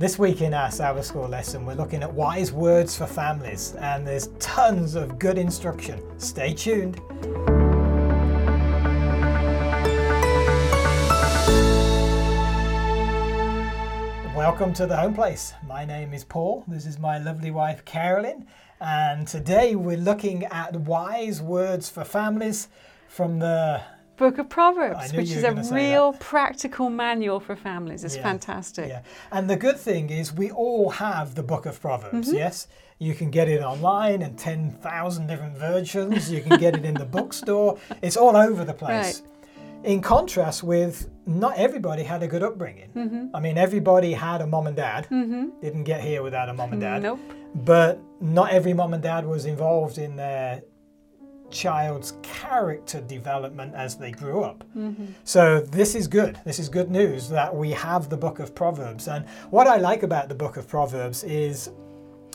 This week in our Sabbath School lesson, we're looking at wise words for families, and there's tons of good instruction. Stay tuned. Welcome to the home place. My name is Paul. This is my lovely wife Carolyn, and today we're looking at wise words for families from the Book of Proverbs, which is a real practical manual for families. It's Yeah, fantastic. Yeah. And the good thing is, we all have the book of Proverbs, Mm-hmm. yes? You can get it online in 10,000 different versions. You can get it in the bookstore. It's all over the place. Right. In contrast with not everybody had a good upbringing. Mm-hmm. I mean, everybody had a mom and dad. Mm-hmm. Didn't get here without a mom and dad. Nope. But not every mom and dad was involved in their child's character development as they grew up. Mm-hmm. So this is good. This is good news that we have the book of Proverbs. And what I like about the book of Proverbs is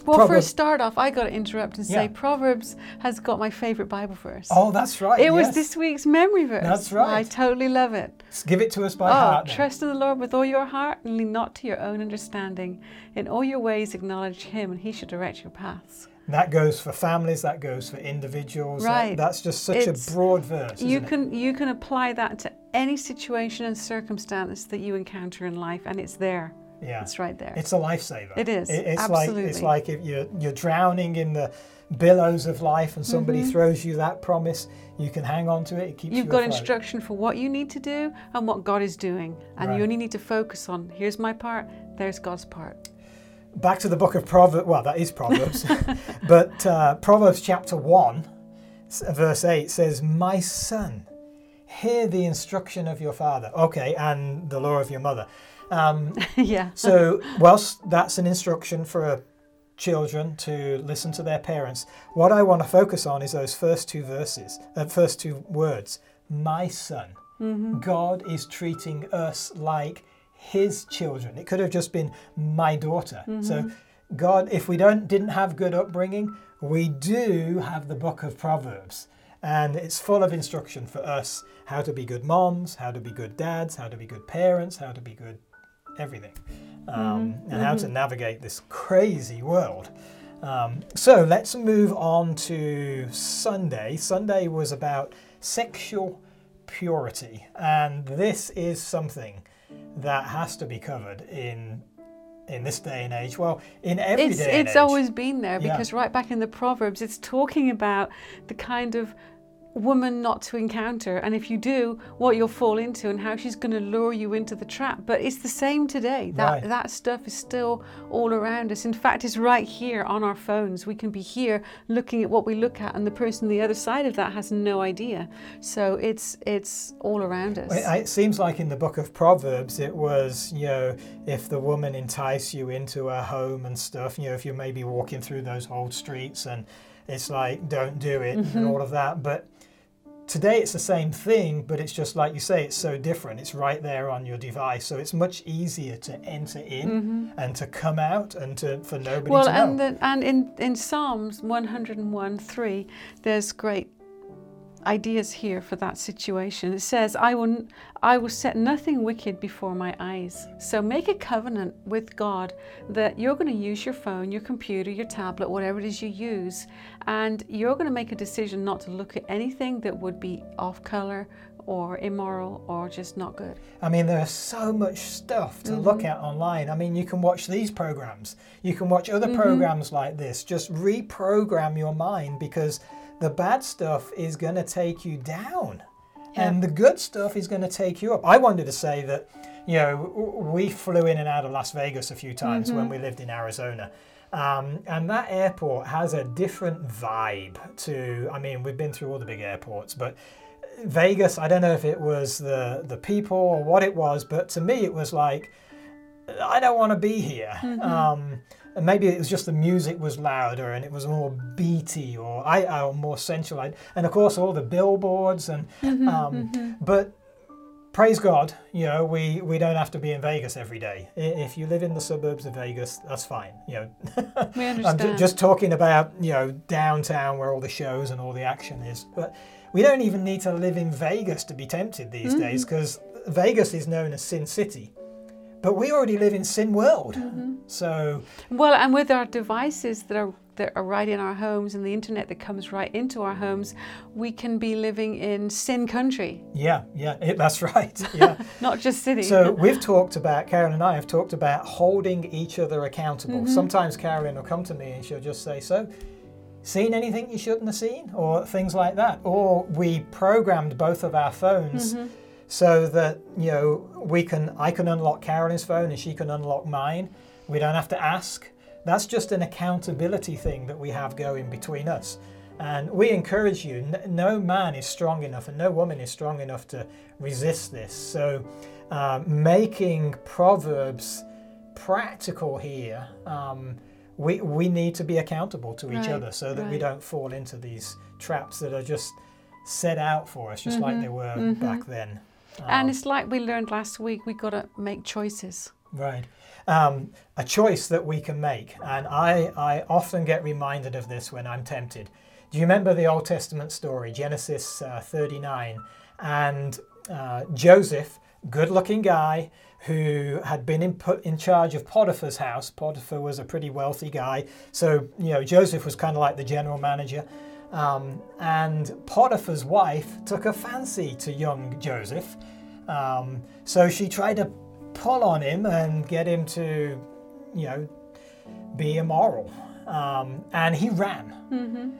Well, for a start off, I got to interrupt and say Yeah. Proverbs has got my favorite Bible verse. oh, that's right. it was this week's memory verse. That's right. I totally love it. Give it to us by Oh, heart. then. trust in the Lord with all your heart and lean not to your own understanding. In all your ways, acknowledge Him, and He shall direct your paths. That goes for families. That goes for individuals. that- Right. that's just such It's- a broad verse. You isn't it? can you can apply that to any situation and circumstance that you encounter in life, and it's there. Yeah. It's right there. It's a lifesaver. It is, It- it's like it's like if you're you're drowning in the billows of life and somebody throws you that promise, you can hang on to it. It keeps Mm-hmm. You've you got afloat. instruction for what you need to do and what God is doing. And Right. you only need to focus on here's my part, there's God's part. Back to the book of Proverbs. Well, that is Proverbs, but uh, Proverbs chapter one, verse eight says, "My son, hear the instruction of your father." Okay, and the law of your mother. Um, yeah. so, whilst that's an instruction for uh, children to listen to their parents, what I want to focus on is those first two verses, uh, first two words. My son. God is treating us like his children. It could have just been my daughter. So God, if we don't didn't have good upbringing, we do have the book of Proverbs. And it's full of instruction for us how to be good moms, how to be good dads, how to be good parents, how to be good everything, um, and how to navigate this crazy world. Um, so let's move on to Sunday. Sunday was about sexual purity, and this is something that has to be covered in in this day and age. Well, in every It's day and it's always been there Yeah. because right back in the Proverbs it's talking about the kind of woman not to encounter. And if you do what you'll fall into and how she's going to lure you into the trap. But it's the same today. That Right. that stuff is still all around us. In fact it's right here on our phones. We can be here looking at what we look at and the person on the other side of that has no idea. So it's it's all around us. It, it seems like in the book of Proverbs, it was, you know, if the woman entice you into her home and stuff, you know, if you're maybe walking through those old streets and it's like, don't do it Mm-hmm. and all of that. But today it's the same thing, but it's just like you say, it's so different. It's right there on your device. So it's much easier to enter in and to come out and to for nobody Mm-hmm. well to know. and the, and in in psalms 101 3 there's great ideas here for that situation it says i will i will set nothing wicked before my eyes so make a covenant with god that you're going to use your phone your computer your tablet whatever it is you use and you're going to make a decision not to look at anything that would be off color or immoral or just not good I mean, there's so much stuff to Mm-hmm. look at online. I mean, you can watch these programs, you can watch other Mm-hmm. programs like this. Just reprogram your mind because the bad stuff is going to take you down, and the good stuff is going to take you up. I wanted to say that, you know, we flew in and out of Las Vegas a few times Mm-hmm. when we lived in Arizona. Um, and that airport has a different vibe to, I mean, we've been through all the big airports, but Vegas, I don't know if it was the the people or what it was, but to me it was like I don't want to be here. Um, and maybe it was just the music was louder and it was more beaty or I or more sensual. And of course all the billboards and um, but praise God, you know, we, we don't have to be in Vegas every day. If you live in the suburbs of Vegas, that's fine. You know, we I'm just talking about you know downtown where all the shows and all the action is. But we don't even need to live in Vegas to be tempted these days because Vegas is known as Sin City. But we already live in sin world. Mm-hmm. So Well, and with our devices that are that are right in our homes and the internet that comes right into our homes, we can be living in sin country, yeah, yeah, it, that's right. Yeah. not just city. So we've talked about Carolyn and I have talked about holding each other accountable. Mm-hmm. Sometimes Carolyn will come to me and she'll just say, "So, seen anything you shouldn't have seen?" or things like that. Or we programmed both of our phones mm-hmm. So that you know we can I can unlock Carolyn's phone and she can unlock mine. We don't have to ask. That's just an accountability thing that we have going between us. And we encourage you, n- no man is strong enough and no woman is strong enough to resist this. So, um, making Proverbs practical here, um, we, we need to be accountable to each Right, other so that we don't fall into these traps that are just set out for us, just like they were back then. And it's like we learned last week, we got to make choices. Right. Um, a choice that we can make. And I, I often get reminded of this when I'm tempted. Do you remember the Old Testament story, Genesis uh, 39? And uh, Joseph, good looking guy who had been in, put in charge of Potiphar's house. Potiphar was a pretty wealthy guy. So, you know, Joseph was kind of like the general manager. Um, and Potiphar's wife took a fancy to young Joseph. Um, so she tried to pull on him and get him to, you know, be immoral. Um, and he ran.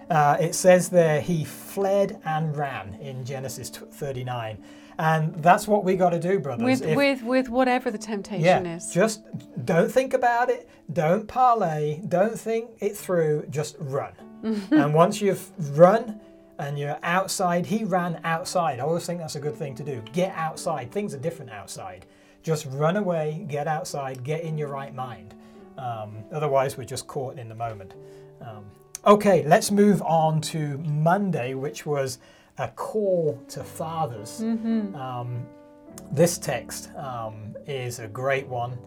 Uh, it says there he fled and ran in Genesis 39. And that's what we got to do, brothers. With, If- with, with whatever the temptation yeah, is. just don't think about it. Don't parlay. Don't think it through. Just run. and once you've run and you're outside, he ran outside. I always think that's a good thing to do. Get outside. Things are different outside. Just run away, get outside, get in your right mind. Um, otherwise, we're just caught in the moment. Um, okay, let's move on to Monday, which was a call to fathers. Um, this text um, is a great one.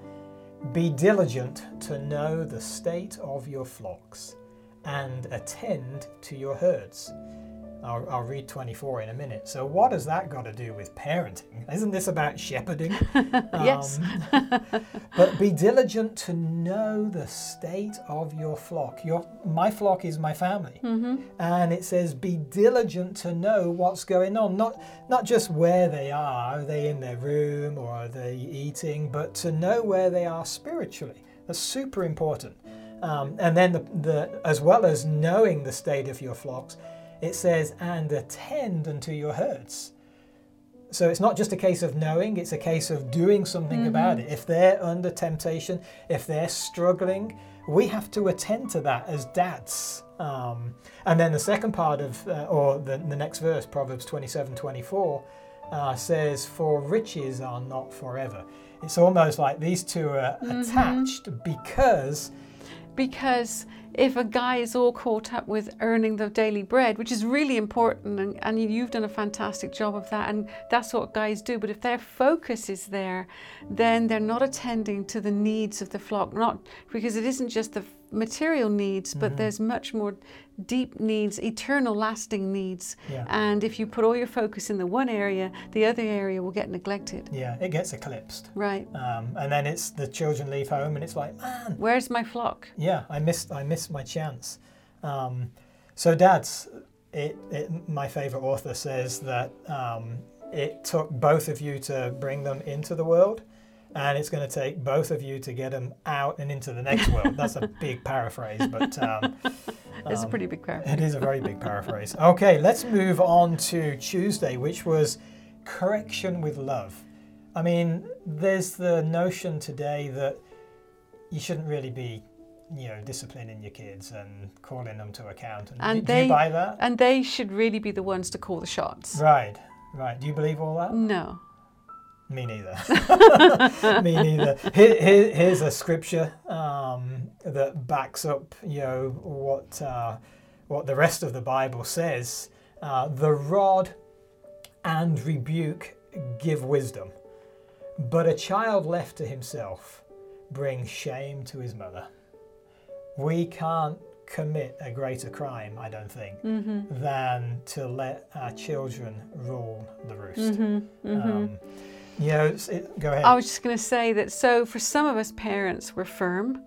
Be diligent to know the state of your flocks and attend to your herds. I'll, I'll read 24 in a minute. So, what has that got to do with parenting? Isn't this about shepherding? Yes. Um, but be diligent to know the state of your flock. Your, my flock is my family. And it says, be diligent to know what's going on. Not, not just where they are, are they in their room or are they eating, but to know where they are spiritually. That's super important. Um, and then, the, the, as well as knowing the state of your flocks, it says, and attend unto your herds. So it's not just a case of knowing, it's a case of doing something about it. If they're under temptation, if they're struggling, we have to attend to that as dads. Um, and then the second part of, uh, or the, the next verse, Proverbs 27 24, uh, says, For riches are not forever. It's almost like these two are attached because, because if a guy is all caught up with earning the daily bread, which is really important, and, and you- you've done a fantastic job of that, and that's what guys do, but if their focus is there, then they're not attending to the needs of the flock, not because it isn't just the material needs, but mm-hmm. there's much more deep needs, eternal lasting needs. Yeah. And if you put all your focus in the one area, the other area will get neglected. yeah, it gets eclipsed. Right. Um, and then it's the children leave home and it's like, man, Where's my flock? yeah, I missed I missed my chance. Um, so, dads, it, it, my favorite author says that um, it took both of you to bring them into the world, and it's going to take both of you to get them out and into the next world. That's a big paraphrase, but um, It's a pretty big crowd. it is a very big paraphrase. Okay, let's move on to Tuesday, which was correction with love. I mean, there's the notion today that you shouldn't really be, you know, disciplining your kids and calling them to account. And, And do, do they- you buy that? And they should really be the ones to call the shots. Right, right. Do you believe all that? No. Me neither. Me neither. Here, here, here's a scripture um, that backs up, you know, what uh, what the rest of the Bible says. Uh, the rod and rebuke give wisdom, but a child left to himself brings shame to his mother. We can't commit a greater crime, I don't think, than to let our children rule the roost. Um, You know, it's- it, go ahead. I was just going to say that so for some of us parents, we're firm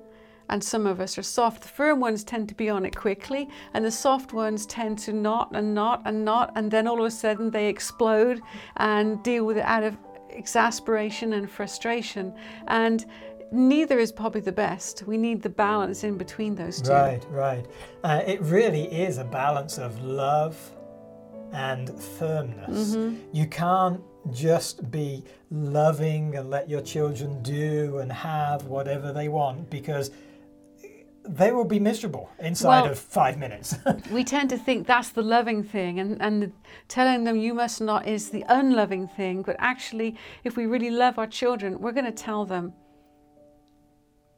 and some of us are soft. The firm ones tend to be on it quickly, and the soft ones tend to not and not and not, and then all of a sudden they explode and deal with it out of exasperation and frustration. And neither is probably the best. We need the balance in between those two. Right, right. Uh, it really is a balance of love and firmness. Mm-hmm. You can't just be loving and let your children do and have whatever they want because they will be miserable inside Well- of five minutes. We tend to think that's the loving thing, and, and telling them you must not is the unloving thing. But actually, if we really love our children, we're going to tell them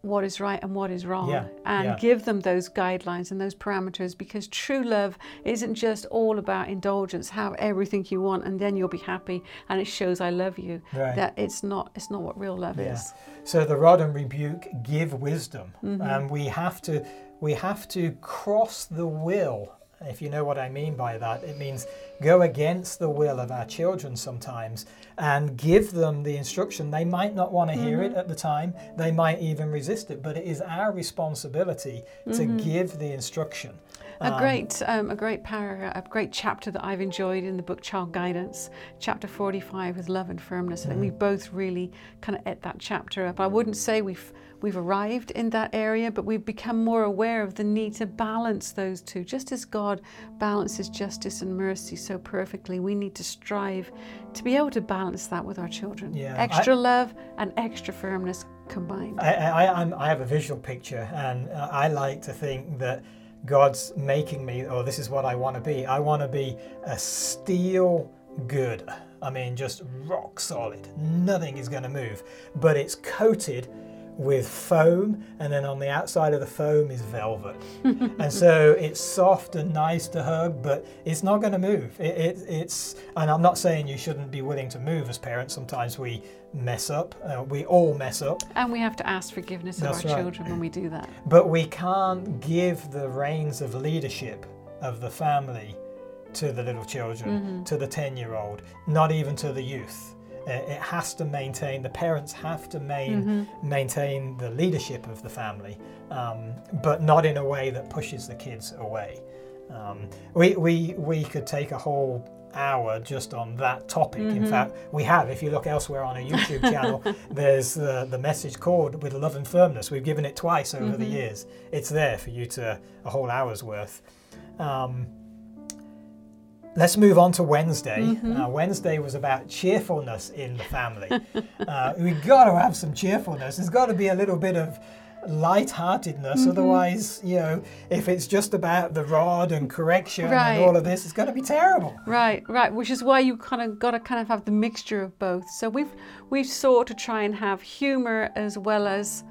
what is right and what is wrong Yeah, and yeah. give them those guidelines and those parameters because true love isn't just all about indulgence have everything you want and then you'll be happy and it shows i love you Right. that it's not it's not what real love Yeah. is So the rod and rebuke give wisdom, Mm-hmm. and we have to we have to cross the will. If you know what I mean by that, it means go against the will of our children sometimes and give them the instruction. They might not want to hear Mm-hmm. it at the time. They might even resist it, but it is our responsibility to give the instruction. Mm-hmm. A great, um, a great paragraph, a great chapter that I've enjoyed in the book Child Guidance, chapter 45 with love and firmness. I think we both really kind of ate that chapter up. I wouldn't say we've we've arrived in that area, but we've become more aware of the need to balance those two. Just as God balances justice and mercy so perfectly, we need to strive to be able to balance that with our children. Yeah, I- extra love and extra firmness combined. I, I, I'm, I have a visual picture, and uh, I like to think that God's making me, or this is what I want to be. I want to be a steel good. I mean, just rock solid. Nothing is going to move, but it's coated with foam, and then on the outside of the foam is velvet. and so it's soft and nice to hug, but it's not going to move. It, it, it's, and I'm not saying you shouldn't be willing to move as parents. Sometimes we mess up. Uh, we all mess up. And we have to ask forgiveness of That's our right. children when we do that. But we can't give the reins of leadership of the family to the little children, to the 10 year old, not even to the youth. Uh, It has to maintain, the parents have to main, maintain the leadership of the family, um, but not in a way that pushes the kids away. Um, we, we, we could take a whole hour just on that topic. In fact, we have. If you look elsewhere on a YouTube channel, there's the, the message called with love and firmness. We've given it twice over the years. It's there for you to a whole hour's worth. Um, let's move on to Wednesday. Uh, Wednesday was about cheerfulness in the family. uh, we've got to have some cheerfulness. There's got to be a little bit of light-heartedness. Otherwise, you know, if it's just about the rod and correction Right. and all of this, it's going to be terrible. Right, right, which is why you kind of got to kind of have the mixture of both. So we've we've sought to try and have humor as well as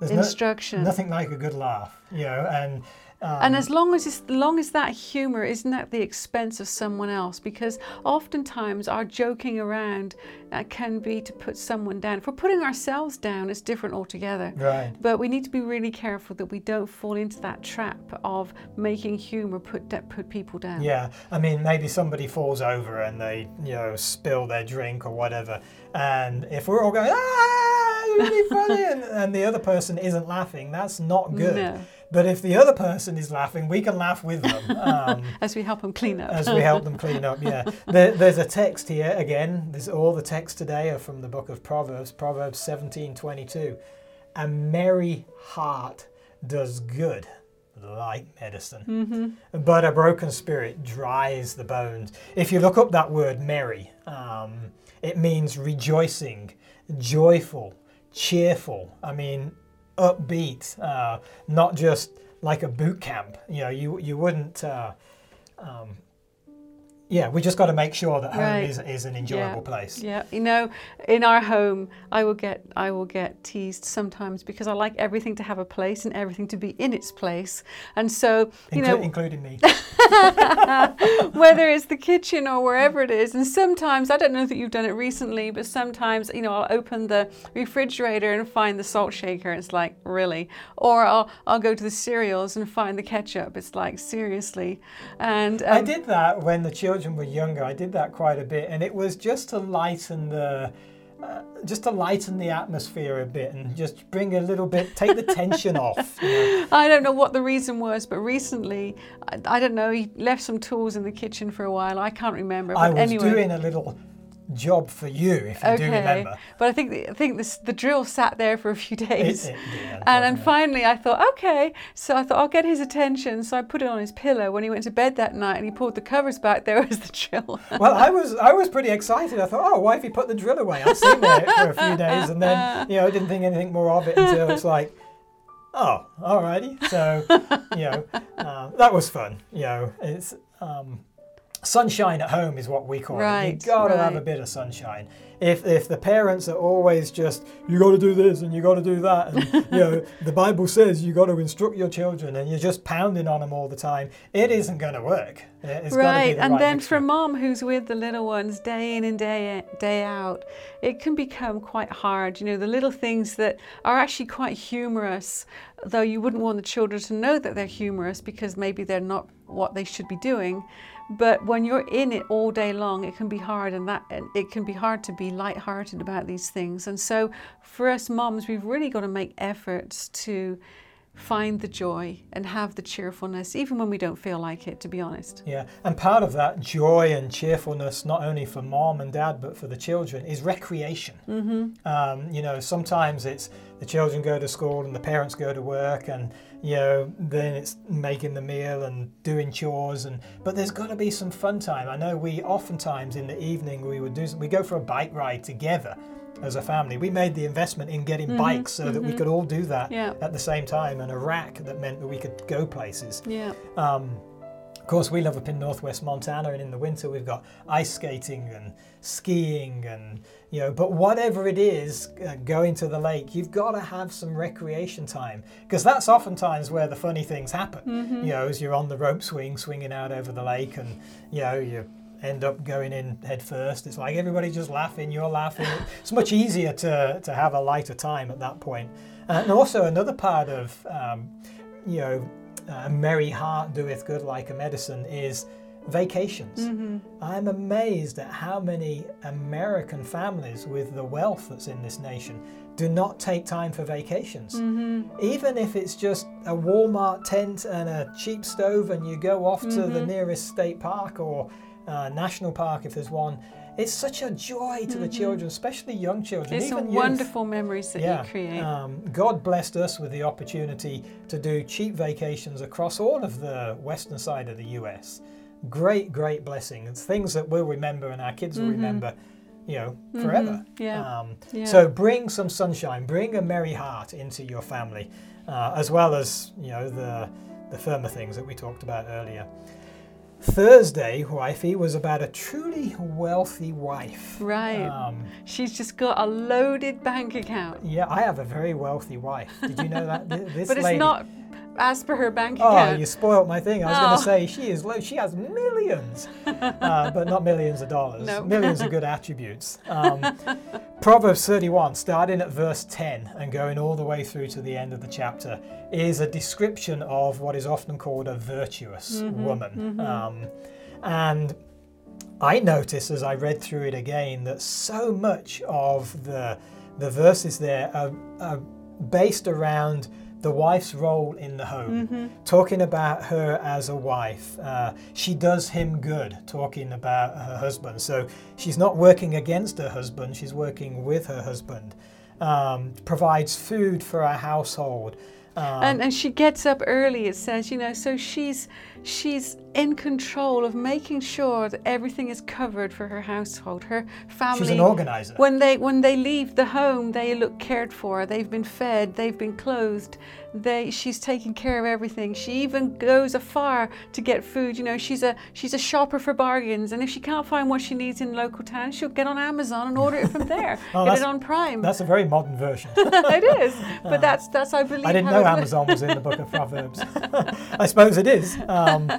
There's no- instruction. nothing like a good laugh, you know, and um, and as long as it's, as long as that humor isn't at the expense of someone else, because oftentimes our joking around uh, can be to put someone down. If we're putting ourselves down, it's different altogether. right. But we need to be really careful that we don't fall into that trap of making humor put da- put people down. Yeah, I mean, maybe somebody falls over and they, you know, spill their drink or whatever, and if we're all going, ah, really funny, and, and the other person isn't laughing, that's not good. No. But if the other person is laughing, we can laugh with them um, As we help them clean up. as we help them clean up. Yeah, there, there's a text here again. All the texts today are from the book of Proverbs, Proverbs 17:22. A merry heart does good like medicine, but a broken spirit dries the bones. If you look up that word merry, um, it means rejoicing, joyful, cheerful. I mean, upbeat, uh, not just like a boot camp. You know, you you wouldn't. Uh, um, yeah, we just got to make sure that home Right. is, is an enjoyable place. Yeah, you know, in our home, I will get I will get teased sometimes because I like everything to have a place and everything to be in its place, and so you Inclu- know including me. whether it's the kitchen or wherever it is. And sometimes I don't know that you've done it recently, but sometimes you know I'll open the refrigerator and find the salt shaker. It's like really, or I'll I'll go to the cereals and find the ketchup. It's like seriously, and um, I did that when the children were younger. I did that quite a bit, and it was just to lighten the uh, just to lighten the atmosphere a bit and just bring a little bit, take the tension off. You know. I don't know what the reason was, but recently, I, I, don't know, he left some tools in the kitchen for a while. I can't remember. But I was anyway. doing a little job for you, if you okay. do remember. But I think the, I think this, the drill sat there for a few days, It- it did, and then finally I thought, okay. So I thought I'll get his attention. So I put it on his pillow when he went to bed that night, and he pulled the covers back. There was the drill. Well, I was I was pretty excited. I thought, oh, why have you put the drill away? I've seen it for a few days, and then you know, I didn't think anything more of it until it's like, oh, alrighty. So, you know, uh, that was fun. You know, it's um, sunshine at home is what we call it. You Right, got to have a bit of sunshine. If if the parents are always just you got to do this and you got to do that, and you know, the Bible says you got to instruct your children, and you're just pounding on them all the time, it isn't going to work. It's right, the and right then mixture. for mom who's with the little ones day in and day day out, it can become quite hard. You know, the little things that are actually quite humorous, though you wouldn't want the children to know that they're humorous because maybe they're not what they should be doing. But when you're in it all day long, it can be hard, and that it can be hard to be light-hearted about these things. And so, for us moms, we've really got to make efforts to find the joy and have the cheerfulness, even when we don't feel like it. To be honest. Yeah, and part of that joy and cheerfulness, not only for mom and dad, but for the children, is recreation. Mm-hmm. Um, you know, sometimes it's the children go to school and the parents go to work, and you know, then it's making the meal and doing chores, and but there's got to be some fun time. I know we oftentimes in the evening we would do we go for a bike ride together. As a family, we made the investment in getting bikes so that we could all do that Yeah. at the same time, and a rack that meant that we could go places. Yeah. Um, of course, we live up in northwest Montana, and in the winter we've got ice skating and skiing, and you know. But whatever it is, uh, going to the lake, you've got to have some recreation time because that's oftentimes where the funny things happen. You know, as you're on the rope swing, swinging out over the lake, and you know you end up going in head first. It's like everybody's just laughing, you're laughing. It's much easier to to have a lighter time at that point. And also another part of um, you know, Uh, a merry heart doeth good like a medicine is vacations. Mm-hmm. I'm amazed at how many American families with the wealth that's in this nation do not take time for vacations. Mm-hmm. Even if it's just a Walmart tent and a cheap stove and you go off to the mm-hmm. nearest state park or uh, national park if there's one, it's such a joy to the children, especially young children. It's even some youth. wonderful memories that you create. Um, God blessed us with the opportunity to do cheap vacations across all of the western side of the US. Great, great blessing. It's things that we'll remember and our kids will remember, you know, forever. Mm-hmm. Yeah. Um, Yeah. So bring some sunshine, bring a merry heart into your family, uh, as well as you know the the firmer things that we talked about earlier. Thursday, wifey, was about a truly wealthy wife. Right. Um, She's just got a loaded bank account. yeah, I have a very wealthy wife. Did you know that? Th- This But it's lady, not as per her bank Oh, account. Oh, you spoilt my thing. I was Oh. going to say she is. Lo- she has millions, uh, but not millions of dollars. No. Millions of good attributes. Um, Proverbs 31, starting at verse 10 and going all the way through to the end of the chapter, is a description of what is often called a virtuous Mm-hmm, woman. Um, and I noticed as I read through it again that so much of the the verses there are, are based around the wife's role in the home, talking about her as a wife. Uh, she does him good, talking about her husband. So she's not working against her husband; she's working with her husband. Um, provides food for our household. Um, and and she gets up early it says you know so she's she's in control of making sure that everything is covered for her household her family she's an organizer. when they when they leave the home they look cared for they've been fed they've been clothed they she's taking care of everything she even goes afar to get food you know she's a she's a shopper for bargains and if she can't find what she needs in local town she'll get on amazon and order it from there Oh, get it on prime That's a very modern version. it is but that's that's i believe I didn't know Amazon was in the book of Proverbs. I suppose it is. Um,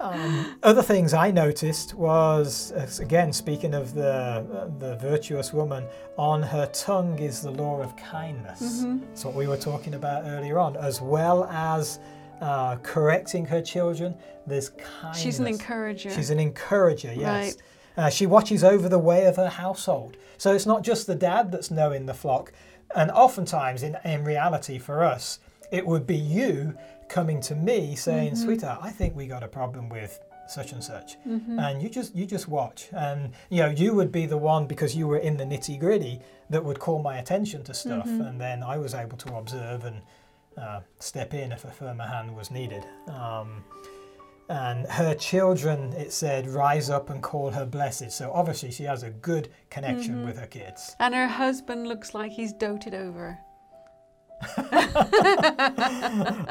um, other things I noticed was, again, speaking of the uh, the virtuous woman, on her tongue is the law of kindness. Mm-hmm. That's what we were talking about earlier on, as well as uh, correcting her children. There's kindness. she's an encourager She's an encourager, yes. Right. Uh, she watches over the way of her household. So it's not just the dad that's knowing the flock. And oftentimes, in, in reality, for us, it would be you coming to me saying, "Sweetheart, I think we got a problem with such and such," and you just you just watch, and you know you would be the one because you were in the nitty gritty that would call my attention to stuff, and then I was able to observe and uh, step in if a firmer hand was needed. Um, and her children, it said, rise up and call her blessed. So obviously she has a good connection with her kids. And her husband looks like he's doted over.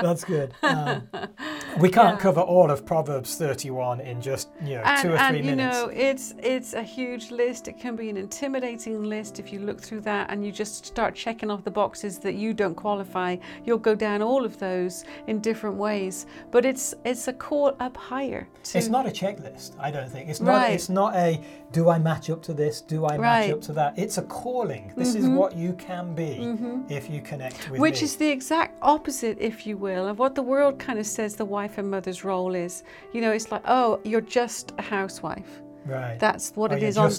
That's good. Um, we can't Yeah. cover all of Proverbs 31 in just you know and, two or and, three you minutes. know it's it's a huge list it can be an intimidating list if you look through that and you just start checking off the boxes that you don't qualify you'll go down all of those in different ways but it's it's a call up higher to it's not a checklist. I don't think it's not. Right. It's not a do I match up to this? Do I match Right. Mm-hmm. up to that? It's a calling. This is what you can be if you connect with which me. is the exact opposite if you will of what the world kind of says the wife and mother's role is you know it's like oh you're just a housewife right. that's what Or it you're on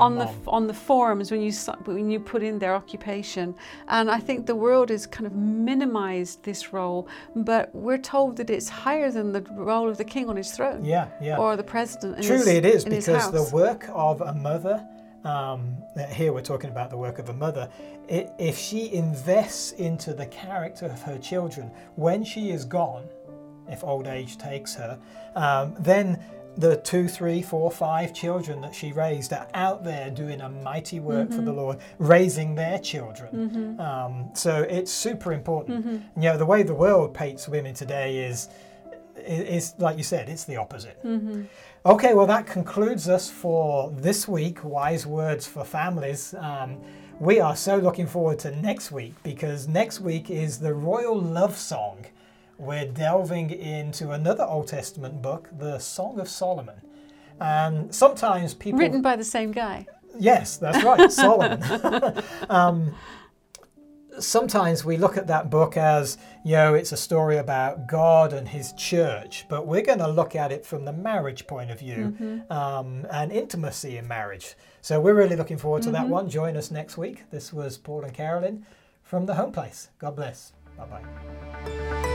on the on the forums when you when you put in their occupation and i think the world has kind of minimized this role but we're told that it's higher than the role of the king on his throne yeah, yeah. or the president Truly, his, it is because the work of a mother. Um, here we're talking about the work of a mother. if she invests into the character of her children when she is gone, if old age takes her, um, then the two, three, four, five children that she raised are out there doing a mighty work for the Mm-hmm. Lord, raising their children. Um, so it's super important. You know, the way the world paints women today is is like you said, it's the opposite. Okay, well, that concludes us for this week, Wise Words for Families. Um, we are so looking forward to next week because next week is the Royal Love Song. We're delving into another Old Testament book, the Song of Solomon. And sometimes people. written by the same guy Yes, that's right, Solomon. um, sometimes we look at that book as, you know, it's a story about God and his church, but we're going to look at it from the marriage point of view um, and intimacy in marriage. So we're really looking forward to that one. Join us next week. This was Paul and Carolyn from the home place. God bless. Bye bye.